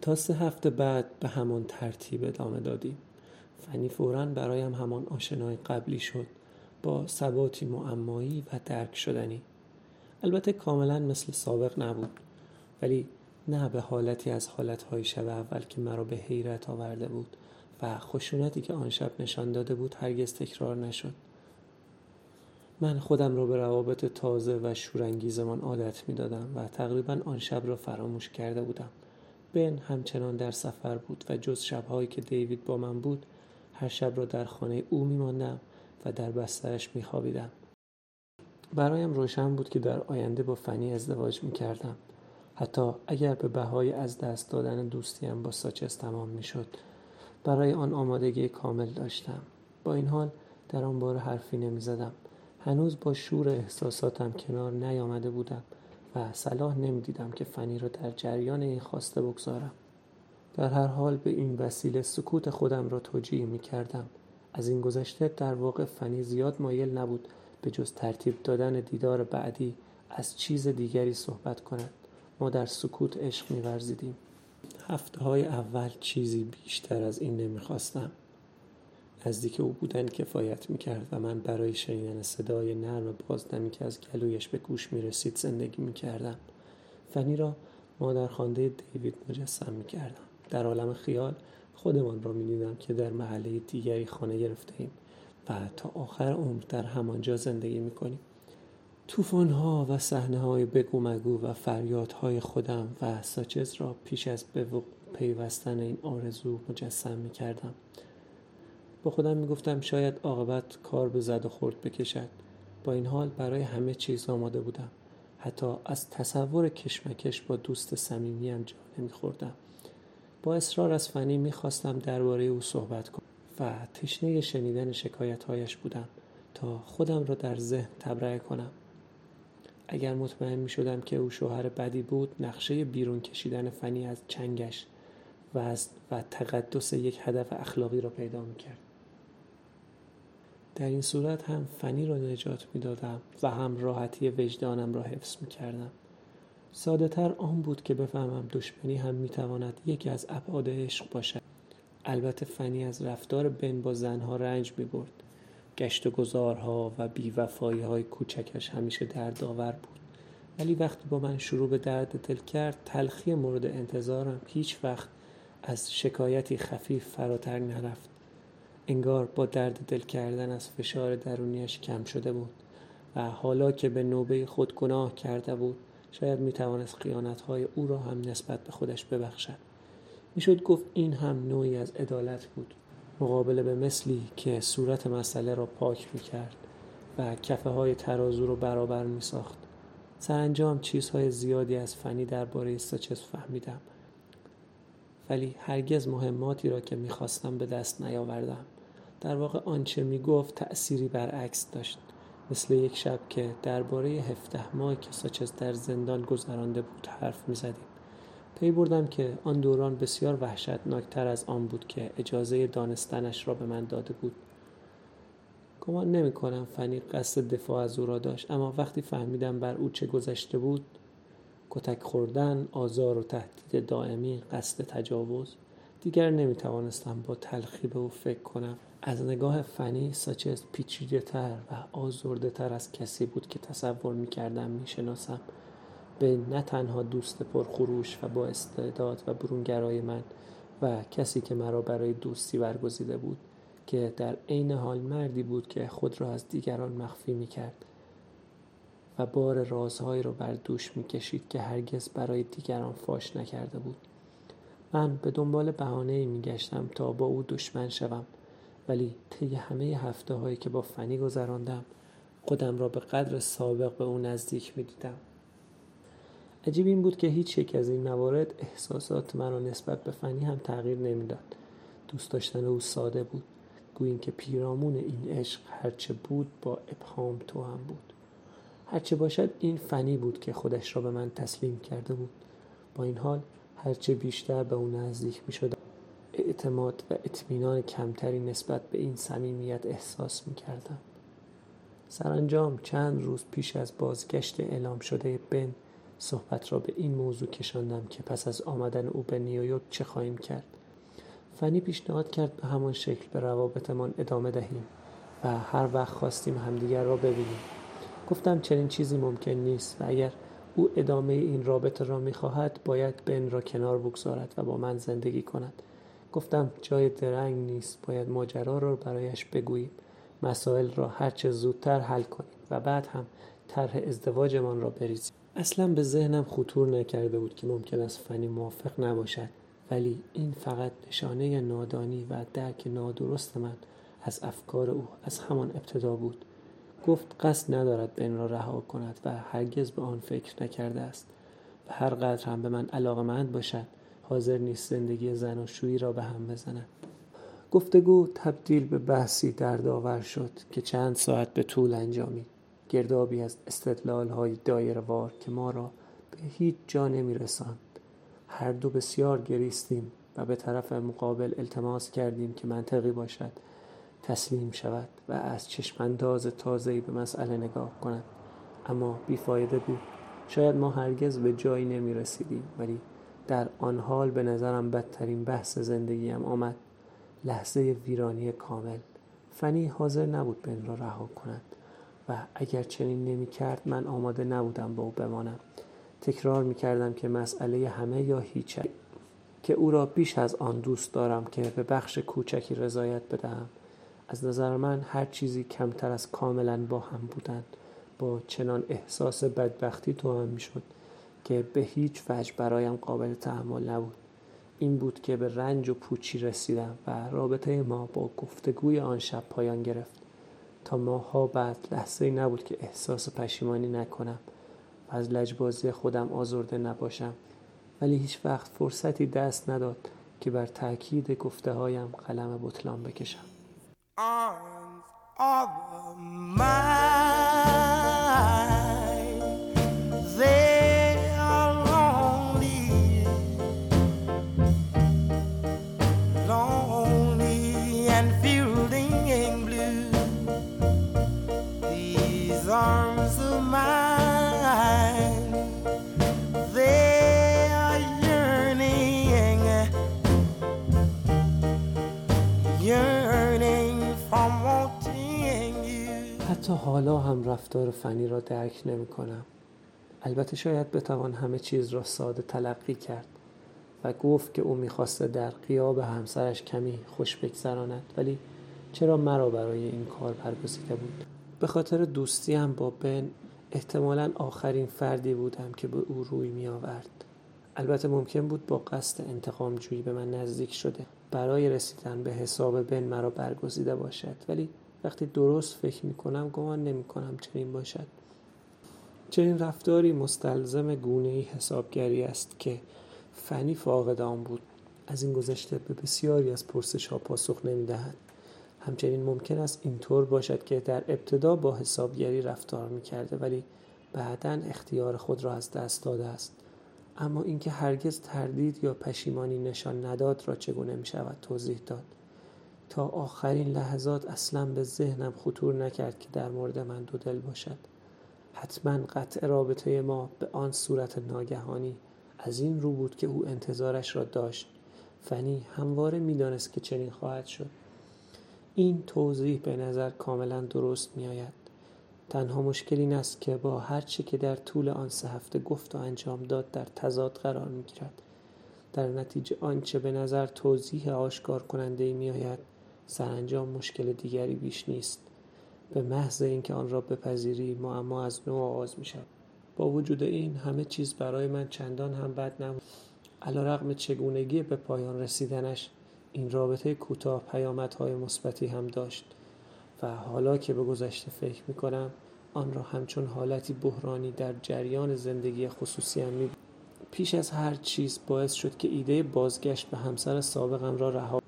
تا سه هفته بعد به همان ترتیب ادامه دادیم. فنی فورا برایم همان آشنای قبلی شد با ثباتی معمایی و درک شدنی. البته کاملا مثل سابق نبود ولی نه به حالتی از حالتهای شب اول که مرا به حیرت آورده بود و خشونتی که آن شب نشان داده بود هرگز تکرار نشد. من خودم را به روابط تازه و شورانگیزمان عادت می دادم و تقریبا آن شب را فراموش کرده بودم. بن همچنان در سفر بود و جز شبهایی که دیوید با من بود هر شب را در خانه او می ماندم و در بسترش می خوابیدم. برایم روشن بود که در آینده با فنی ازدواج می کردم. حتی اگر به بهای از دست دادن دوستیم با ساچس تمام می شد. برای آن آمادگی کامل داشتم. با این حال در آن بار حرفی نمی زدم. هنوز با شور احساساتم کنار نیامده بودم و صلاح نمی دیدم که فنی را در جریان این خواسته بگذارم. در هر حال به این وسیله سکوت خودم را توجیه می کردم. از این گذشته در واقع فنی زیاد مایل نبود به جز ترتیب دادن دیدار بعدی از چیز دیگری صحبت کند ما در سکوت عشق میورزیدیم هفته های اول چیزی بیشتر از این نمی‌خواستم نزدیک او بودن کفایت می‌کرد و من برای شنیدن صدای نرم بازدمی که از گلویش به گوش می‌رسید زندگی می‌کردم. فنی را ما در خانده دیوید مجسم می‌کردم. در عالم خیال خودمان را می‌دیدم که در محله دیگری خانه گرفته ایم و تا آخر عمر در همانجا زندگی می‌کنیم. توفان ها و صحنه های بگو مگو و فریادهای خودم و ساچز را پیش از به پیوستن این آرزو مجسم می کردم. با خودم می گفتم شاید عاقبت کار به زد و خورد بکشد. با این حال برای همه چیز آماده بودم. حتی از تصور کشمکش با دوست صمیمیم جا نمیخوردم. با اصرار از فنی می‌خواستم درباره او صحبت کنم و تشنه شنیدن شکایتهایش بودم تا خودم را در ذهن تبرئه کنم. اگر مطمئن می شدم که او شوهر بدی بود نقشه بیرون کشیدن فنی از چنگش و و تقدس یک هدف اخلاقی را پیدا می کرد. در این صورت هم فنی را نجات می دادم و هم راحتی وجدانم را حفظ می کردم. ساده تر آن بود که بفهمم دشمنی هم می تواند یکی از ابعاد عشق باشد. البته فنی از رفتار بن با زنها رنج می برد. گشت و گذارها و بیوفایی های کوچکش همیشه دردآور بود ولی وقتی با من شروع به درد دل کرد تلخی مورد انتظارم هیچ وقت از شکایتی خفیف فراتر نرفت انگار با درد دل کردن از فشار درونیش کم شده بود و حالا که به نوبه خود گناه کرده بود شاید می توانست خیانتهای او را هم نسبت به خودش ببخشد. می‌شد گفت این هم نوعی از عدالت بود. مقابله به مثلی که صورت مسئله را پاک می کرد و کفه های ترازو رو برابر می ساخت. سرانجام چیزهای زیادی از فنی درباره ساچس فهمیدم. ولی هرگز مهماتی را که می‌خواستم به دست نیاوردم. در واقع آنچه می‌گفت تأثیری برعکس داشت. مثل یک شب که درباره هفته ماهی که ساچس در زندان گذرانده بود حرف می‌زدیم. پی بردم که آن دوران بسیار وحشتناکتر از آن بود که اجازه دانستنش را به من داده بود. گمان نمی کنم فنی قصد دفاع از او را داشت اما وقتی فهمیدم بر او چه گذشته بود کتک خوردن آزار و تهدید دائمی قصد تجاوز دیگر نمی توانستم با تلخی به او فکر کنم. از نگاه فنی ساچز پیچیده تر و آزرده تر از کسی بود که تصور می کردم می شناسم به نه تنها دوست پرخروش و با استعداد و برونگرای من و کسی که مرا برای دوستی برگزیده بود که در عین حال مردی بود که خود را از دیگران مخفی می کرد و بار رازهایی را بر دوش می کشید که هرگز برای دیگران فاش نکرده بود. من به دنبال بهانه می گشتم تا با او دشمن شوم ولی طی همه هفته هایی که با فنی گذراندم خودم را به قدر سابق به او نزدیک می دیدم عجیب این بود که هیچ یک از این موارد احساسات مرا نسبت به فنی هم تغییر نمی‌داد. دوست داشتن او ساده بود گوییم که پیرامون این عشق هرچه بود با ابهام تو هم بود. هرچه باشد این فنی بود که خودش را به من تسلیم کرده بود. با این حال هرچه بیشتر به او نزدیک می شد اعتماد و اطمینان کمتری نسبت به این صمیمیت احساس می کردم. سرانجام چند روز پیش از بازگشت اعلام شده بن صحبت را به این موضوع کشاندم که پس از آمدن او به نیویورک چه خواهیم کرد. فنی پیشنهاد کرد به همان شکل به روابطمان ادامه دهیم و هر وقت خواستیم همدیگر را ببینیم. گفتم چنین چیزی ممکن نیست و اگر او ادامه این رابطه را می‌خواهد باید بن را کنار بگذارد و با من زندگی کند. گفتم جای درنگ نیست باید ماجرا را برایش بگوییم. مسائل را هرچه زودتر حل کنیم و بعد هم طرح ازدواجمان را بریزیم. اصلا به ذهنم خطور نکرده بود که ممکن است فنی موافق نباشد. ولی این فقط نشانه نادانی و درک نادرست من از افکار او از همان ابتدا بود. گفت قصد ندارد بن را رها کند و هرگز به آن فکر نکرده است و هر قدر هم به من علاقمند باشد حاضر نیست زندگی زن و شویی را به هم بزند. گفتگو تبدیل به بحثی دردآور شد که چند ساعت به طول انجامید. گردابی از استدلال های وار که ما را به هیچ جا نمی رساند. هر دو بسیار گریستیم و به طرف مقابل التماس کردیم که منطقی باشد. تسلیم شود و از چشمانداز تازه‌ای به مسئله نگاه کند. اما بیفایده بود. شاید ما هرگز به جایی نمی رسیدیم ولی در آن حال به نظرم بدترین بحث زندگیم آمد. لحظه ویرانی کامل. فنی حاضر نبود بن را رها کند و اگر چنین نمی کرد من آماده نبودم با او بمانم. تکرار می کردم که مسئله همه یا هیچ که او را بیش از آن دوست دارم که به بخش کوچکی رضایت بدهم. از نظر من هر چیزی کمتر از کاملا با هم بودن با چنان احساس بدبختی تو هم می شد که به هیچ وجه برایم قابل تحمل نبود. این بود که به رنج و پوچی رسیدم و رابطه ما با گفتگوی آن شب پایان گرفت. تا ماها بعد لحظه نبود که احساس پشیمانی نکنم و از لجبازی خودم آزرده نباشم. ولی هیچ وقت فرصتی دست نداد که بر تاکید گفته هایم قلم بطلان بکشم. arms are mine. حتی حالا هم رفتار فنی را درک نمی کنم. البته شاید بتوان همه چیز را ساده تلقی کرد و گفت که او می‌خواسته در قیاب همسرش کمی خوش بگذراند. ولی چرا مرا برای این کار برگزیده بود؟ به خاطر دوستی هم با بن احتمالا آخرین فردی بودم که به او روی می آورد البته ممکن بود با قصد انتقام جویی به من نزدیک شده. برای رسیدن به حساب بن مرا برگزیده باشد. ولی وقتی درست فکر می کنم گمان نمی کنم چنین باشد. چنین رفتاری مستلزم گونه ای حسابگری است که فنی فاقد آن بود. از این گذشته به بسیاری از پرسش ها پاسخ نمی دهد. همچنین ممکن است اینطور باشد که در ابتدا با حسابگری رفتار می کرده ولی بعدا اختیار خود را از دست داده است. اما اینکه هرگز تردید یا پشیمانی نشان نداد را چگونه می شود توضیح داد؟ تا آخرین لحظات اصلا به ذهنم خطور نکرد که در مورد من دو دل باشد حتما قطع رابطه ما به آن صورت ناگهانی از این رو بود که او انتظارش را داشت فنی همواره می‌دانست که چنین خواهد شد این توضیح به نظر کاملا درست می آید. تنها مشکل این است که با هر چه که در طول آن سه هفته گفت و انجام داد در تضاد قرار می گیرد. در نتیجه آنچه به نظر توضیح آشکار کننده می آید سرانجام مشکل دیگری بیش نیست. به محض اینکه آن را بپذیری معما از نو آغاز می شود با وجود این همه چیز برای من چندان هم بد نبود. رقم چگونگی به پایان رسیدنش این رابطه کوتاه پیامدهای مثبتی هم داشت. و حالا که به گذشته فکر می کنم آن را همچون حالتی بحرانی در جریان زندگی خصوصی هم می پیش از هر چیز باعث شد که ایده بازگشت به همسر سابقم را رها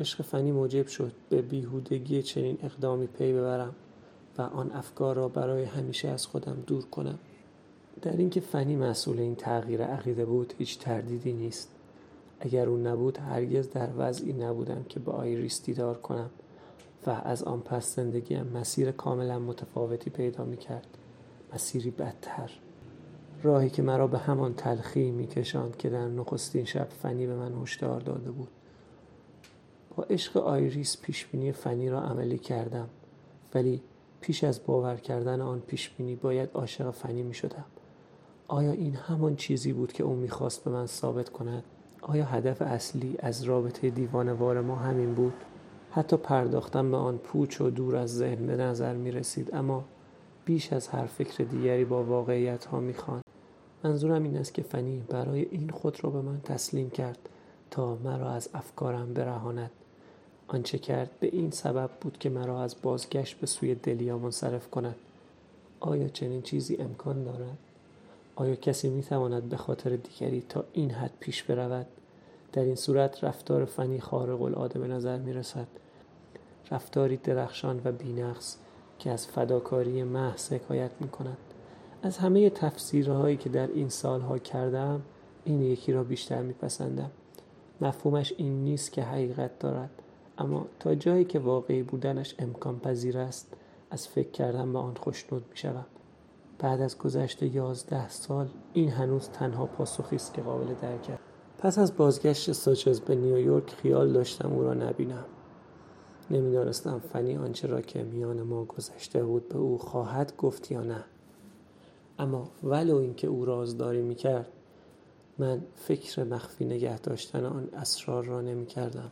عشق فنی موجب شد به بیهودگی چنین اقدامی پی ببرم و آن افکار را برای همیشه از خودم دور کنم. در اینکه فنی مسئول این تغییر عقیده بود هیچ تردیدی نیست. اگر او نبود هرگز در وضعی نبودم که با آیریس دیدار کنم و از آن پس زندگیم مسیر کاملا متفاوتی پیدا می کرد مسیری بدتر. راهی که مرا به همان تلخی میکشاند که در نخستین شب فنی به من هشدار داده بود. با عشق آیریس پیشبینی فنی را عملی کردم ولی پیش از باور کردن آن پیشبینی باید عاشق فنی می شدم آیا این همان چیزی بود که او می‌خواست به من ثابت کند؟ آیا هدف اصلی از رابطه دیوانوار ما همین بود؟ حتی پرداختن به آن پوچ و دور از ذهن به نظر می رسید اما بیش از هر فکر دیگری با واقعیت ها می منظورم این است که فنی برای این خود را به من تسلیم کرد تا مرا از افکارم برهاند. آنچه کرد به این سبب بود که مرا از بازگشت به سوی دلیا منصرف کند. آیا چنین چیزی امکان دارد؟ آیا کسی می تواند به خاطر دیگری تا این حد پیش برود؟ در این صورت رفتار فنی خارق العاده به نظر می رسد رفتاری درخشان و بینقص که از فداکاری محض حکایت می کند از همه تفسیرهایی که در این سالها کردم این یکی را بیشتر میپسندم. مفهومش این نیست که حقیقت دارد. اما تا جایی که واقعی بودنش امکان پذیر است از فکر کردن به آن خوشنود می‌شوم بعد از گذشت یازده سال این هنوز تنها پاسخی است که قابل درک است. پس از بازگشت ساچز به نیویورک خیال داشتم او را نبینم. نمی‌دانستم فنی آنچه را که میان ما گذشته بود به او خواهد گفت یا نه. اما ولو اینکه او رازداری می‌کرد من فکر مخفی نگه داشتن آن اسرار را نمی کردم.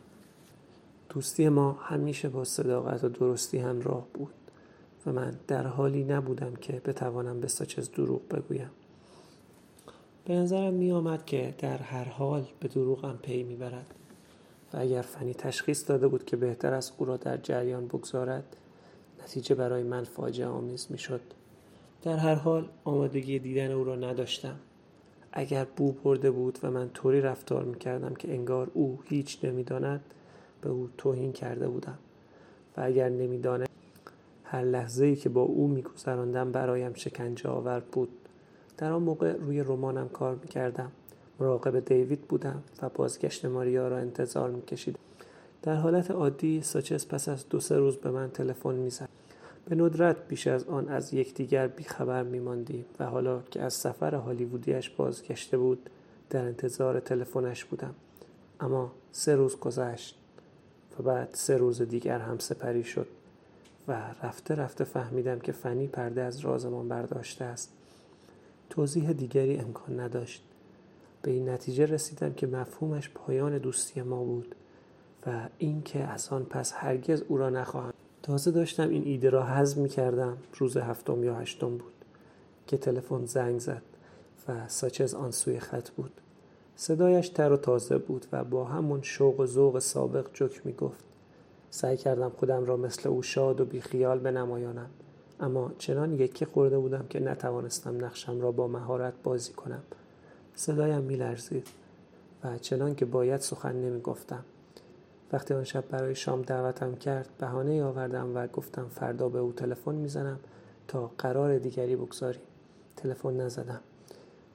دوستی ما همیشه با صداقت و درستی همراه بود و من در حالی نبودم که بتوانم به ساچز دروغ بگویم. به نظرم می آمد که در هر حال به دروغم پی می‌برد و اگر فنی تشخیص داده بود که بهتر است او را در جریان بگذارد نتیجه برای من فاجعه آمیز می‌شد. در هر حال آمادگی دیدن او را نداشتم. اگر بو برده بود و من طوری رفتار می‌کردم که انگار او هیچ نمی‌داند به او توهین کرده بودم. و اگر نمی‌داند هر لحظه ای که با او میگذراندم برایم شکنجه آور بود. در آن موقع روی رمانم کار می‌کردم. مراقب دیوید بودم و بازگشت ماریا را انتظار میکشیدم در حالت عادی ساچس پس از دو سه روز به من تلفن می‌زد. به ندرت بیش از آن از یکدیگر بیخبر میماندیم و حالا که از سفر هالیوودیش بازگشته بود در انتظار تلفنش بودم. اما سه روز گذشت. بعد سه روز دیگر هم سپری شد و رفته رفته فهمیدم که فنی پرده از رازمان برداشته است. توضیح دیگری امکان نداشت. به این نتیجه رسیدم که مفهومش پایان دوستی ما بود و اینکه از آن پس هرگز او را نخواهم. تازه داشتم این ایده را حزم می کردم روز هفتم یا هشتم بود که تلفن زنگ زد و ساچز آن سوی خط بود. صدایش تر و تازه بود و با همون شوق و ذوق سابق جک می گفت سعی کردم خودم را مثل او شاد و بیخیال بنمایانم اما چنان یکی خورده بودم که نتوانستم نقشم را با مهارت بازی کنم. صدایم می لرزید و چنان که باید سخن نمی گفتم وقتی آن شب برای شام دعوتم کرد بهانه آوردم و گفتم فردا به او تلفن می‌زنم تا قرار دیگری بگذاریم. تلفن نزدم.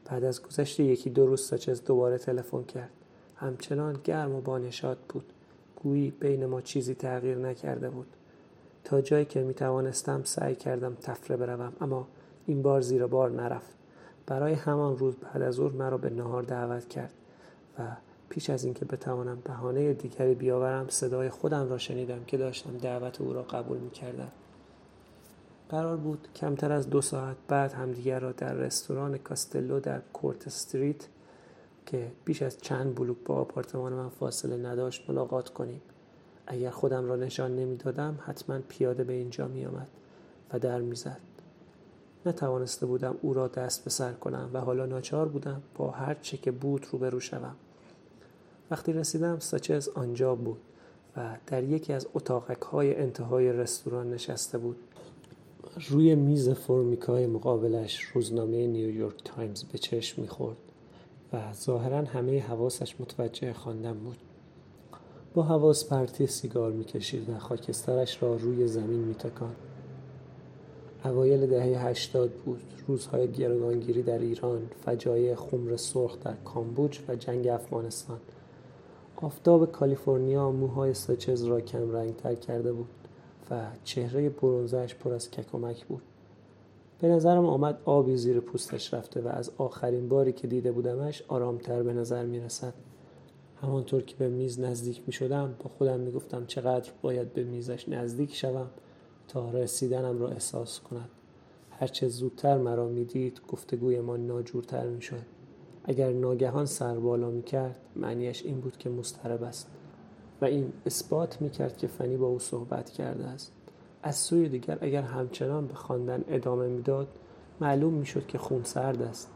بعد از گذشت یکی دو روز ساچز دوباره تلفن کرد. همچنان گرم و بانشاد بود. گویی بین ما چیزی تغییر نکرده بود. تا جایی که می توانستم سعی کردم تفره بروم اما این بار زیر بار نرفت. برای همان روز بعد از ظهر مرا به نهار دعوت کرد و پیش از اینکه بتوانم بهانه دیگری بیاورم صدای خودم را شنیدم که داشتم دعوت او را قبول می کردم. قرار بود کمتر از دو ساعت بعد همدیگر را در رستوران کاستلو در کورت استریت که بیش از چند بلوک با آپارتمان من فاصله نداشت ملاقات کنیم. اگر خودم را نشان نمی‌دادم حتما پیاده به اینجا می آمد و در می‌زد. نتوانسته بودم او را دست به سر کنم و حالا ناچار بودم با هر چه که بود روبرو شوم. وقتی رسیدم ساچز آنجا بود و در یکی از اتاقک های انتهای رستوران نشسته بود. روی میز فرمیکای مقابلش روزنامه نیویورک تایمز به چشم می‌خورد و ظاهرا همه حواسش متوجه خواندن بود. با حواس پرتی سیگار می‌کشید و خاکسترش را روی زمین میتکاند. اوایل دهه هشتاد بود. روزهای گروگانگیری در ایران فجایع خمر سرخ در کامبوج و جنگ افغانستان. آفتاب کالیفرنیا موهای ساچز را کم رنگ تر کرده بود. و چهره برونزش پر از ککمک بود به نظرم آمد آبی زیر پوستش رفته و از آخرین باری که دیده بودمش آرامتر به نظر می رسد. همانطور که به میز نزدیک می شدم با خودم می گفتم چقدر باید به میزش نزدیک شوم تا رسیدنم را احساس کند. هرچه زودتر مرا می‌دید گفتگوی ما ناجورتر می شد. اگر ناگهان سر بالا می کرد معنیش این بود که مسترب است و این اثبات می کرد که فنی با او صحبت کرده است. از سوی دیگر اگر همچنان به خواندن ادامه می‌داد معلوم می‌شد که خون سرد است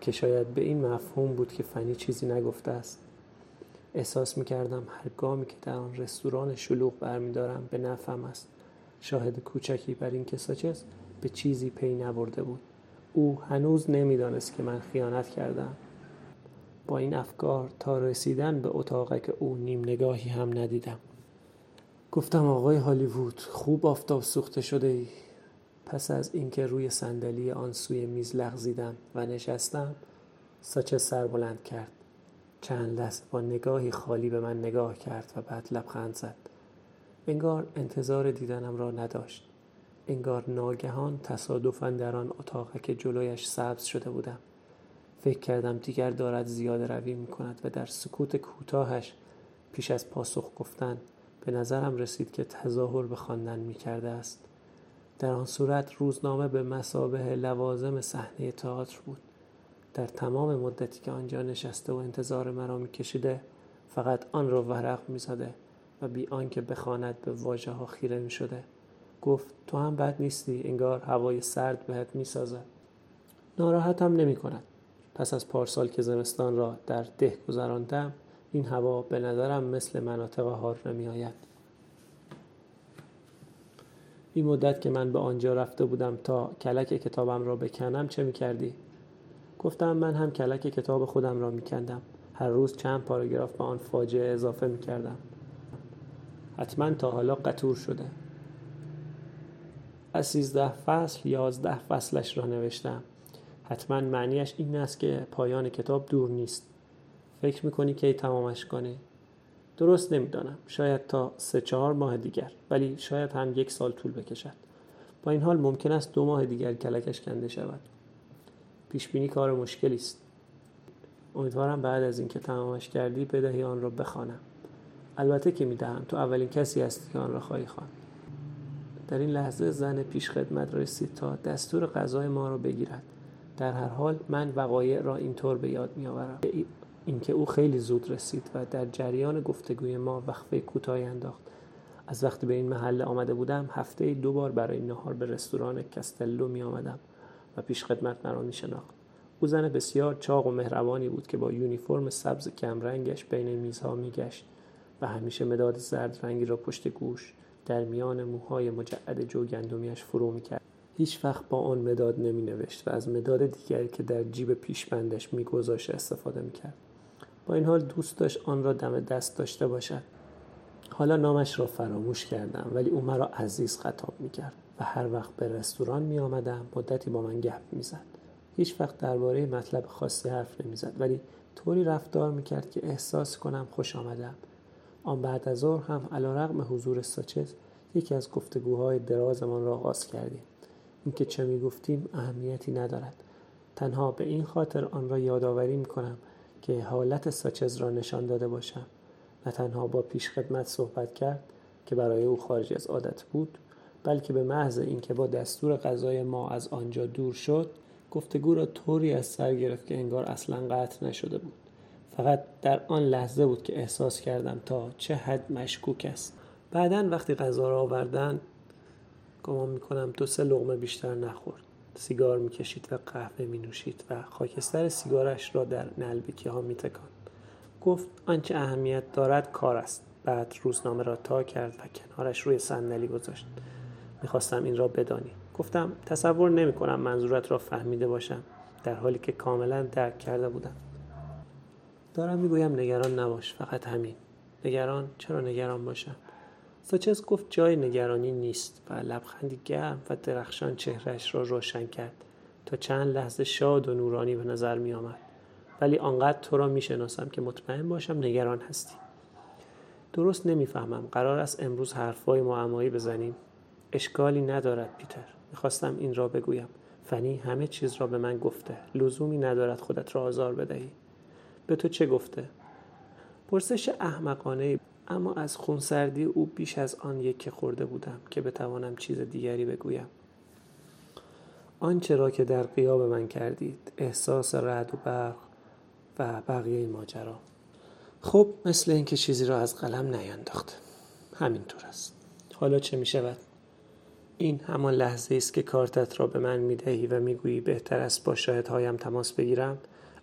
که شاید به این مفهوم بود که فنی چیزی نگفته است. احساس می کردم هر گامی که در آن رستوران شلوغ برمیدارم به نفهم است. شاهد کوچکی بر این که ساچس به چیزی پی نبرده بود. او هنوز نمی‌دانست که من خیانت کردم با این افکار تا رسیدن به اتاقک او نیم نگاهی هم ندیدم. گفتم آقای هالیوود خوب آفتاب سوخته شده ای. پس از اینکه روی صندلی آن سوی میز لغزیدم و نشستم ساچه سر بلند کرد. چند لحظه با نگاهی خالی به من نگاه کرد و بعد لبخند زد. انگار انتظار دیدنم را نداشت. انگار ناگهان تصادفا در آن که جلویش سبز شده بودم. فکر کردم دیگر دارد زیاده روی می کند و در سکوت کوتاهش پیش از پاسخ گفتن به نظرم رسید که تظاهر به خواندن می کرده است. در آن صورت روزنامه به مسابه لوازم صحنه تئاتر بود. در تمام مدتی که آنجا نشسته و انتظار مرا میکشیده فقط آن را ورق می‌زده و بی آنکه بخواند به واژه ها خیره می شده گفت تو هم بد نیستی انگار هوای سرد بهت می‌سازد ناراحتم نمی کند پس از پارسال که زمستان را در ده گذراندم این هوا به نظرم مثل مناطق هار نمی آید. این مدت که من به آنجا رفته بودم تا کلک کتابم را بکنم چه می کردی؟ گفتم من هم کلک کتاب خودم را می کندم. هر روز چند پاراگراف به آن فاجعه اضافه می کردم. حتما تا حالا قطور شده. از سیزده فصل یازده فصلش را نوشتم. حتما معنیش این است که پایان کتاب دور نیست. فکر می‌کنی کی تمامش کنی؟ درست نمی‌دانم. شاید تا سه چهار ماه دیگر ولی شاید هم یک سال طول بکشد. با این حال ممکن است دو ماه دیگر کلکش کنده شود. پیش بینی کار مشکلی است. امیدوارم بعد از اینکه تمامش کردی بدهی آن را بخوانم. البته که می‌دهم. تو اولین کسی هستی که آن را خواهی خواند. در این لحظه زن پیش خدمت رسید تا دستور غذای ما را بگیرد. در هر حال من وقایع را اینطور به یاد میآورم. اینکه او خیلی زود رسید و در جریان گفتگوی ما وقفه کوتاهی انداخت. از وقتی به این محله آمده بودم هفته دو بار برای نهار به رستوران کستلو می آمدم و پیش خدمت مرا می شناخت. او زن بسیار چاق و مهربانی بود که با یونیفرم سبز کمرنگش بین میزها میگشت و همیشه مداد زرد رنگی را پشت گوش در میان موهای مجعد جو گندمیش فرو می‌کرد. هیچ وقت با آن مداد نمی نوشت و از مداد دیگری که در جیب پیشبندش میگذاشت استفاده می‌کرد با این حال دوست داشت آن را دم دست داشته باشد. حالا نامش را فراموش کردم ولی او مرا عزیز خطاب می‌کرد و هر وقت به رستوران می آمدم مدتی با من گپ می‌زد هیچ وقت درباره مطلب خاصی حرف نمی‌زد ولی طوری رفتار می‌کرد که احساس کنم خوش آمدم. آن بعد از ظهر هم علیرغم حضور ساچز یکی از گفتگوهای درازمان را آغاز کردیم. اینکه چه می‌گفتیم اهمیتی ندارد. تنها به این خاطر آن را یادآوری می‌کنم که حالت ساچز را نشان داده باشم. نه تنها با پیشخدمت صحبت کرد که برای او خارج از عادت بود بلکه به محض اینکه با دستور غذای ما از آنجا دور شد گفتگو را طوری از سر گرفت که انگار اصلا قطع نشده بود. فقط در آن لحظه بود که احساس کردم تا چه حد مشکوک است. بعدا وقتی غذا را آوردن گمان می‌کنم. دو سه لغمه بیشتر نخورد سیگار می‌کشید و قهوه می نوشید و خاکستر سیگارش را در نلبیکی ها می گفت آنچه اهمیت دارد کار است. بعد روزنامه را تا کرد و کنارش روی صندلی گذاشت. می‌خواستم این را بدانی گفتم تصور نمی کنم منظورت را فهمیده باشم. در حالی که کاملا درک کرده بودم. دارم می‌گویم نگران نباش. فقط همین. نگران؟ چرا نگران باشم؟ ساچز گفت جای نگرانی نیست و لبخندی گرم و درخشان چهرش را روشن کرد. تا چند لحظه شاد و نورانی به نظر می آمد. ولی آنقدر تو را می شناسم که مطمئن باشم نگران هستی. درست نمی‌فهمم. قرار است امروز حرفهای معمایی بزنیم. اشکالی ندارد پیتر. می‌خواستم این را بگویم. فنی همه چیز را به من گفته. لزومی ندارد خودت را آزار بدهی. به تو چه گفته؟ پرسش احمقانه اما از خونسردی او بیش از آن یک که خورده بودم که بتوانم چیز دیگری بگویم. آنچه را که در قیاب من کردید احساس رعد و برق و بقیه ماجرا. خب مثل اینکه چیزی را از قلم نینداخته همینطور است. حالا چه می شود؟ این همان لحظه است که کارتت را به من می دهی و می گویی بهتر است با شاهدهایم تماس بگیرم.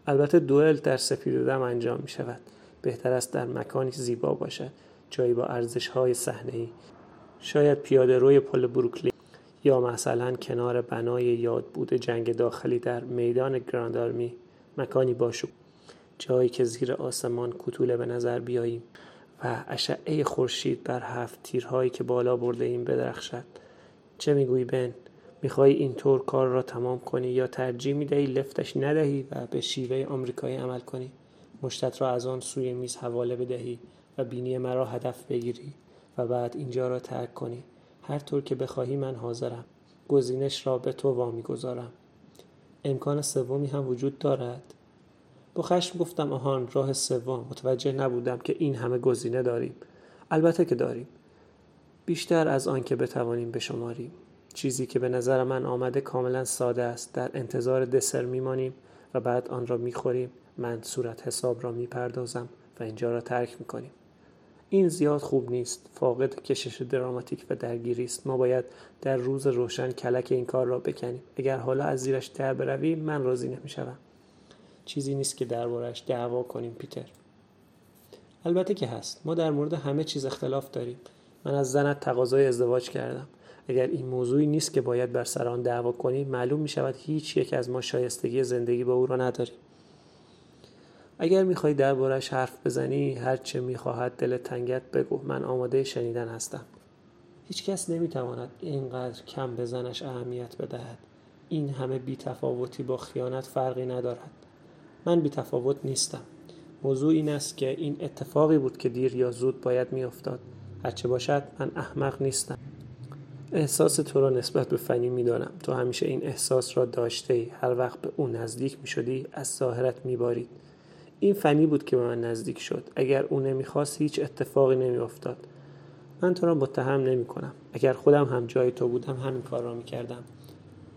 البته دوئل در سفید دم انجام می شود. بهتر است در مکانی زیبا باشد جایی با ارزش های صحنه ای شاید پیاده روی پل بروکلی یا مثلا کنار بنای یاد بوده جنگ داخلی در میدان گراندارمی مکانی باشو جایی که زیر آسمان کتوله به نظر بیاییم و اشعه خورشید بر هفت تیرهایی که بالا برده ایم بدرخشد. چه می‌گویی بن؟ می‌خوای اینطور کار را تمام کنی یا ترجیح می‌دهی لفتش ندهی و به شیوه آمریکایی عمل کنی؟ مشتت را از آن سوی میز حواله بدهی و بینی مرا هدف بگیری و بعد اینجا را ترک کنی. هر طور که بخواهی من حاضرم. گزینش را به تو وامی گذارم امکان سومی هم وجود دارد. با خشم گفتم آهان راه سوم. متوجه نبودم که این همه گزینه داریم. البته که داریم. بیشتر از آن که بتوانیم بشماریم. چیزی که به نظر من آمده کاملا ساده است. در انتظار دسر میمانیم و بعد آن را می‌خوریم. من صورت حساب را می‌پردازم و اینجا را ترک می‌کنیم. این زیاد خوب نیست. فاقد کشش دراماتیک و درگیری است. ما باید در روز روشن کلک این کار را بکنیم. اگر حالا از زیرش در برویم من راضی نمی‌شوم. چیزی نیست که دربارش دعوا کنیم پیتر. البته که هست. ما در مورد همه چیز اختلاف داریم. من از زنت تقاضای ازدواج کردم. اگر این موضوعی نیست که باید بر سر آن دعوا کنیم معلوم می شود هیچ یک از ما شایستگی زندگی با او را نداریم. اگر می‌خوای دربارش حرف بزنی هر چه می‌خواهد دل تنگت بگو. من آماده شنیدن هستم. هیچکس نمی‌تواند اینقدر کم به زنش اهمیت بدهد. این همه بیتفاوتی با خیانت فرقی ندارد. من بیتفاوت نیستم. موضوع این است که این اتفاقی بود که دیر یا زود باید میافتاد. هرچه باشد من احمق نیستم. احساس تو را نسبت به فنی می‌دانم. تو همیشه این احساس را داشته ای هر وقت به او نزدیک می شدی از ظاهرت میبارید. این فنی بود که به من نزدیک شد. اگر او نمی‌خواست هیچ اتفاقی نمیافتاد. من تو را متهم نمی کنم اگر خودم هم جای تو بودم همین کار را می‌کردم.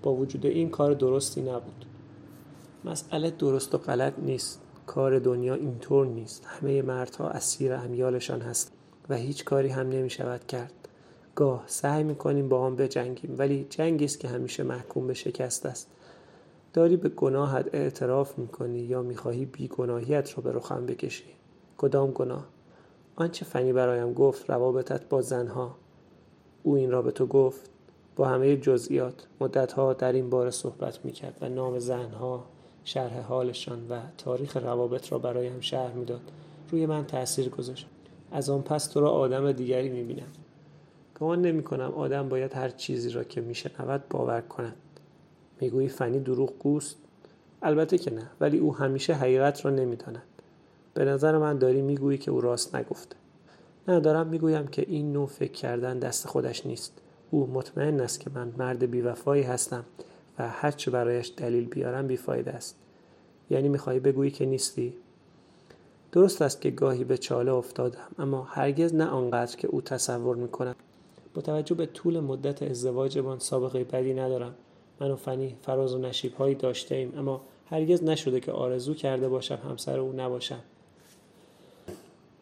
با وجود این کار درستی نبود. مسئله درست و غلط نیست. کار دنیا اینطور نیست. همه مردها اسیر امیالشان هست و هیچ کاری هم نمی شود کرد. گاه سعی می‌کنیم با هم بجنگیم ولی جنگی است که همیشه محکوم به شکست است. داری به گناهت اعتراف می‌کنی یا می‌خواهی بیگناهیت را به رخم بکشی؟ کدام گناه؟ آنچه فنی برایم گفت روابطت با زنها. او این را به تو گفت. با همه جزئیات مدتها در این باره صحبت می‌کرد و نام زنها شرح حالشان و تاریخ روابط را برایم شرح می‌داد. روی من تاثیر گذاشت. از آن پس تو را آدم دیگری می‌بینم. گمان نمی کنم آدم باید هر چیزی را که میشنود باور کند. می‌گویی فنی دروغ گوست؟ البته که نه ولی او همیشه حقیقت را نمی‌داند. به نظر من داری می‌گویی که او راست نگفته. نه دارم می‌گویم که این نوع فکر کردن دست خودش نیست. او مطمئن است که من مرد بیوفایی هستم و هرچه برایش دلیل بیارم بیفایده است. یعنی می‌خواهی بگویی که نیستی؟ درست است که گاهی به چاله افتادم اما هرگز نه آنقدر که او تصور می‌کند با توجه به طول مدت ازدواجمان سابقه بدی ندارم. من و فنی فراز و نشیب هایی داشته ایم اما هرگز نشده که آرزو کرده باشم همسر او نباشم.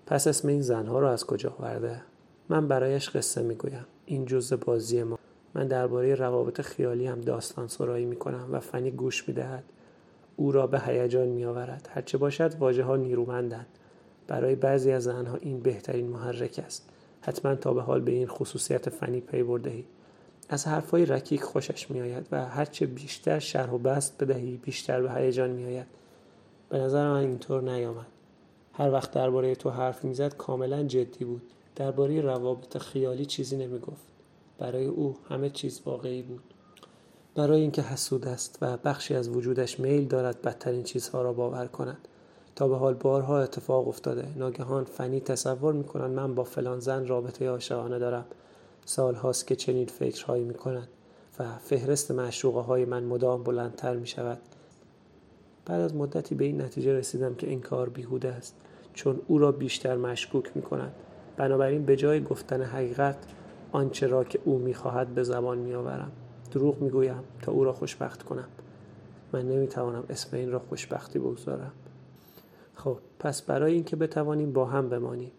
پس اسم این زنها رو از کجا آورده؟ من برایش قصه می‌گویم. این جزء بازی ما. من درباره روابط خیالی هم داستان سرایی می‌کنم و فنی گوش می‌دهد. او را به هیجان میآورد. هرچه باشد واژه ها نیرومندند. برای بعضی از زنها این بهترین محرک است. حتما تا به حال به این خصوصیت فنی پی بردهی از حرفهای رکیک خوشش میآید و هرچه بیشتر شرح و بست بدهی بیشتر به هیجان میآید. به نظر من اینطور نیامد. هر وقت درباره تو حرف می‌زد کاملا جدی بود. درباره روابط خیالی چیزی نمی‌گفت. برای او همه چیز واقعی بود. برای اینکه حسود است و بخشی از وجودش میل دارد بدترین چیزها را باور کند. تا به حال بارها اتفاق افتاده. ناگهان فنی تصور می‌کنند من با فلان زن رابطه عاشقانه دارم. سال هاست که چنین فکرهایی می‌کنند و فهرست معشوقه های من مدام بلندتر می شود بعد از مدتی به این نتیجه رسیدم که این کار بیهوده است چون او را بیشتر مشکوک می کند بنابراین به جای گفتن حقیقت آنچه را که او می‌خواهد به زبان میآورم. دروغ می‌گویم تا او را خوشبخت کنم. من نمی‌توانم اسم این را خوشبختی بگذارم. خب پس برای اینکه بتوانیم با هم بمانیم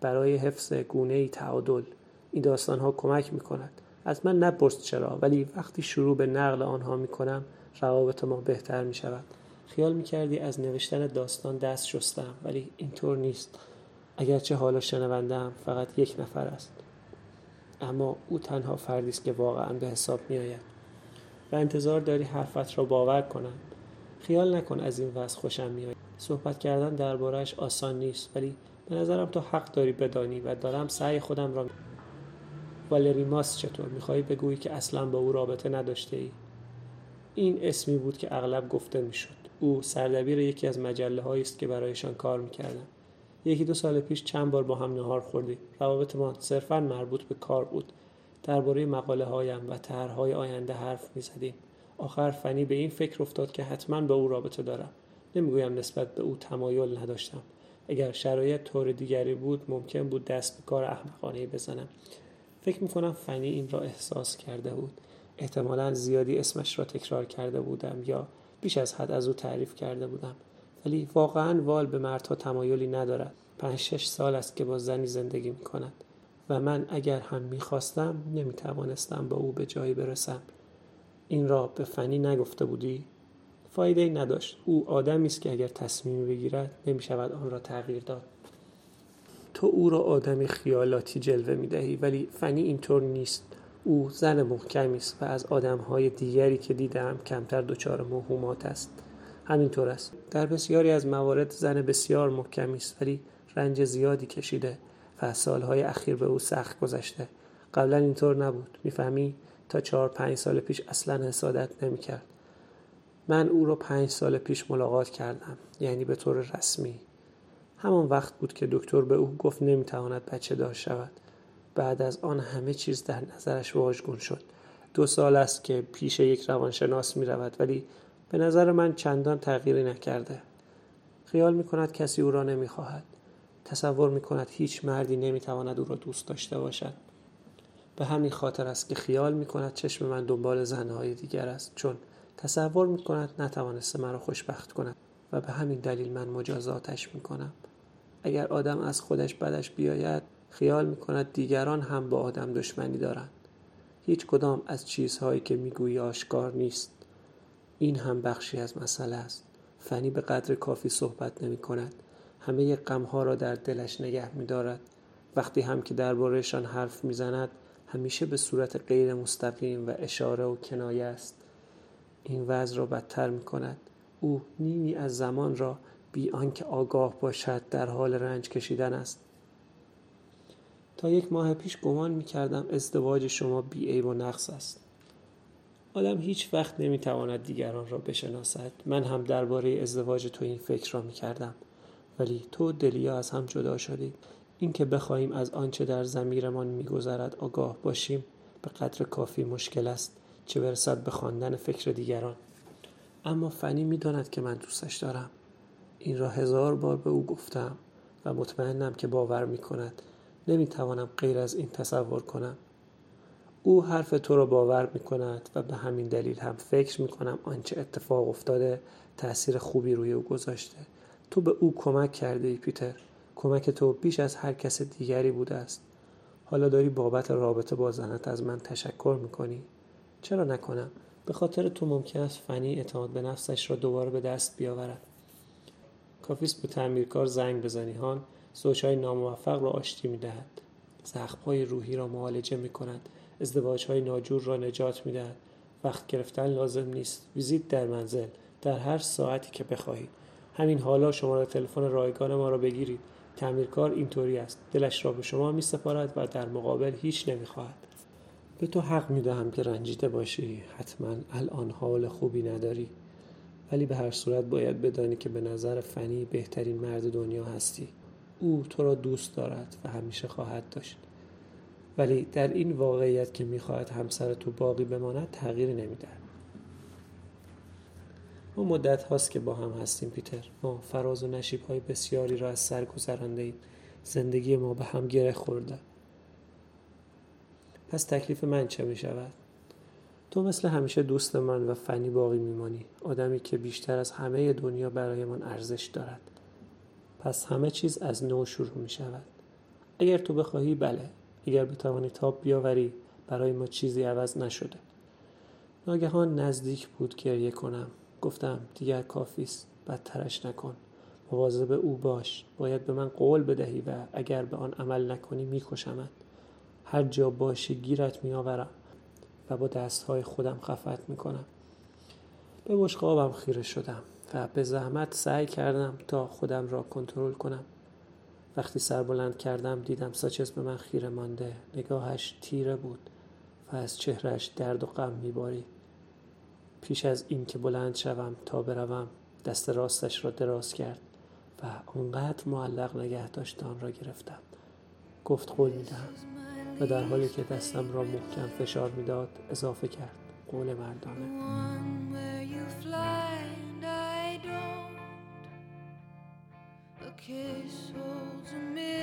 برای حفظ گونه ای تعادل این داستان ها کمک می کند از من نپرس چرا ولی وقتی شروع به نقل آنها می کنم روابط ما بهتر می شود خیال می کردی از نوشتن داستان دست شستم ولی اینطور نیست. اگرچه حالا شنوندم فقط یک نفر است. اما او تنها فردی است که واقعا به حساب می آید و انتظار داری حرفت را باور کنم. خیال نکن از این وضع خوشم میآید. صحبت کردن دربارهش آسان نیست ولی به نظرم تو حق داری بدانی و دارم سعی خودم را والری ماس چطور می‌خواهی بگویی که اصلا با او رابطه نداشته ای این اسمی بود که اغلب گفته می‌شد. او سردبیر یکی از مجله است که برایشان کار می‌کردم. یکی دو سال پیش چند بار با هم نهار خوردیم. روابط ما صرفا مربوط به کار بود. درباره مقاله هایم و طرحهای آینده حرف می‌زدیم. آخر فنی به این فکر افتاد که حتما به او رابطه دارم. نمی‌گویم نسبت به او تمایل نداشتم. اگر شرایط طور دیگری بود ممکن بود دست به کار احمقانه بزنم. فکر می‌کنم فنی این را احساس کرده بود. احتمالا زیادی اسمش را تکرار کرده بودم یا بیش از حد از او تعریف کرده بودم. ولی واقعا وال به مردها تمایلی ندارد. پنج شش سال است که با زنی زندگی می کند و من اگر هم می‌خواستم نمی‌توانستم با او به جایی برسم. این را به فنی نگفته بودی؟ فایده ای نداشت. او آدمی است که اگر تصمیم بگیرد نمی‌شود آن را تغییر داد. تو او را آدمی خیالاتی جلوه می دهی ولی فنی اینطور نیست. او زن محکمی است و از آدمهای دیگری که دیدم کمتر دچار موهومات است. همینطور است. در بسیاری از موارد زن بسیار محکمی است ولی رنج زیادی کشیده و سالهای اخیر به او سخت گذشته. قبلا اینطور نبود. می‌فهمی؟ تا چهار پنج سال پیش اصلا حسادت نمی‌کرد. من او را پنج سال پیش ملاقات کردم یعنی به طور رسمی. همان وقت بود که دکتر به او گفت نمی‌تواند بچه دار شود. بعد از آن همه چیز در نظرش واژگون شد. دو سال است که پیش یک روانشناس می رود ولی به نظر من چندان تغییری نکرده. خیال می کند کسی او را نمی خواهد تصور می کند هیچ مردی نمی تواند او را دوست داشته باشد. به همین خاطر است که خیال می کند چشم من دنبال زنهای دیگر است چون تصور می کند نتوانسته مرا خوشبخت کند و به همین دلیل من مجازاتش می کنم اگر آدم از خودش بدش بیاید خیال می کند دیگران هم با آدم دشمنی دارند. هیچ کدام از چیزهایی که می‌گویی آشکار نیست. این هم بخشی از مسئله است. فنی به قدر کافی صحبت نمی کند همه غمها را در دلش نگه می دارد وقتی هم که دربارهشان حرف می‌زند همیشه به صورت غیر مستقیم و اشاره و کنایه است. این وضع را بدتر می کند او نیمی از زمان را بی آنکه آگاه باشد در حال رنج کشیدن است. تا یک ماه پیش گمان می کردم ازدواج شما بی عیب و نقص است. آدم هیچ وقت نمی تواند دیگران را بشناسد. من هم درباره ازدواج تو این فکر را می کردم ولی تو دلیا از هم جدا شدید اینکه بخواهیم از آنچه در زمیرمان میگذرد آگاه باشیم به قدر کافی مشکل است. چه برسد به خواندن فکر دیگران. اما فنی می‌داند که من دوستش دارم. این را هزار بار به او گفتم و مطمئنم که باور می کند نمی‌توانم غیر از این تصور کنم. او حرف تو را باور می کند و به همین دلیل هم فکر می کنم آنچه اتفاق افتاده تأثیر خوبی روی او گذاشته. تو به او کمک کرده ای پیتر. کمک تو بیش از هر کس دیگری بوده است. حالا داری بابت رابطه با زنت از من تشکر می‌کنی؟ چرا نکنم؟ به خاطر تو ممکن است فنی اعتماد به نفسش را دوباره به دست بیاورد کافیست به تعمیرکار زنگ بزنی هان. زوجهای ناموفق را آشتی می‌دهد. زخمهای روحی را معالجه می‌کند. ازدواجهای ناجور را نجات می‌دهد. وقت گرفتن لازم نیست. ویزیت در منزل. در هر ساعتی که بخواهید. همین حالا شماره تلفن رایگان ما را بگیرید. تعمیرکار اینطوری است. دلش را به شما می سپارد و در مقابل هیچ نمی‌خواهد. به تو حق می دهم که رنجیده باشی. حتما الان حال خوبی نداری. ولی به هر صورت باید بدانی که به نظر فنی بهترین مرد دنیا هستی. او تو را دوست دارد و همیشه خواهد داشت. ولی در این واقعیت که می‌خواهد همسر تو باقی بماند تغییری نمی‌دهد. ما مدت هاست که با هم هستیم پیتر. ما فراز و نشیب های بسیاری را از سر گذرانده ایم. زندگی ما به هم گره خورده. پس تکلیف من چه می شود؟ تو مثل همیشه دوست من و فنی باقی میمانی. آدمی که بیشتر از همه دنیا برای من ارزش دارد. پس همه چیز از نو شروع می شود اگر تو بخواهی بله. اگر بتوانی تاب بیاوری برای ما چیزی عوض نشده. ناگهان نزدیک بود گریه کنم. گفتم دیگر کافیست. بدترش نکن. مواظب او باش. باید به من قول بدهی و اگر به آن عمل نکنی میکشمت. هر جا باشی گیرت میآورم. و با دستهای خودم خفت می‌کنم. به بشقابم خیره شدم و به زحمت سعی کردم تا خودم را کنترل کنم. وقتی سر بلند کردم دیدم ساچز به من خیره مانده نگاهش تیره بود و از چهرش درد و غم میبارید. پیش از اینکه بلند شوم تا بروم دست راستش را دراز کرد و آنقدر معلق نگه داشت آن را گرفتم. گفت قول می‌دهم. و در حالی که دستم را محکم فشار می‌داد اضافه کرد. قول مردانه. This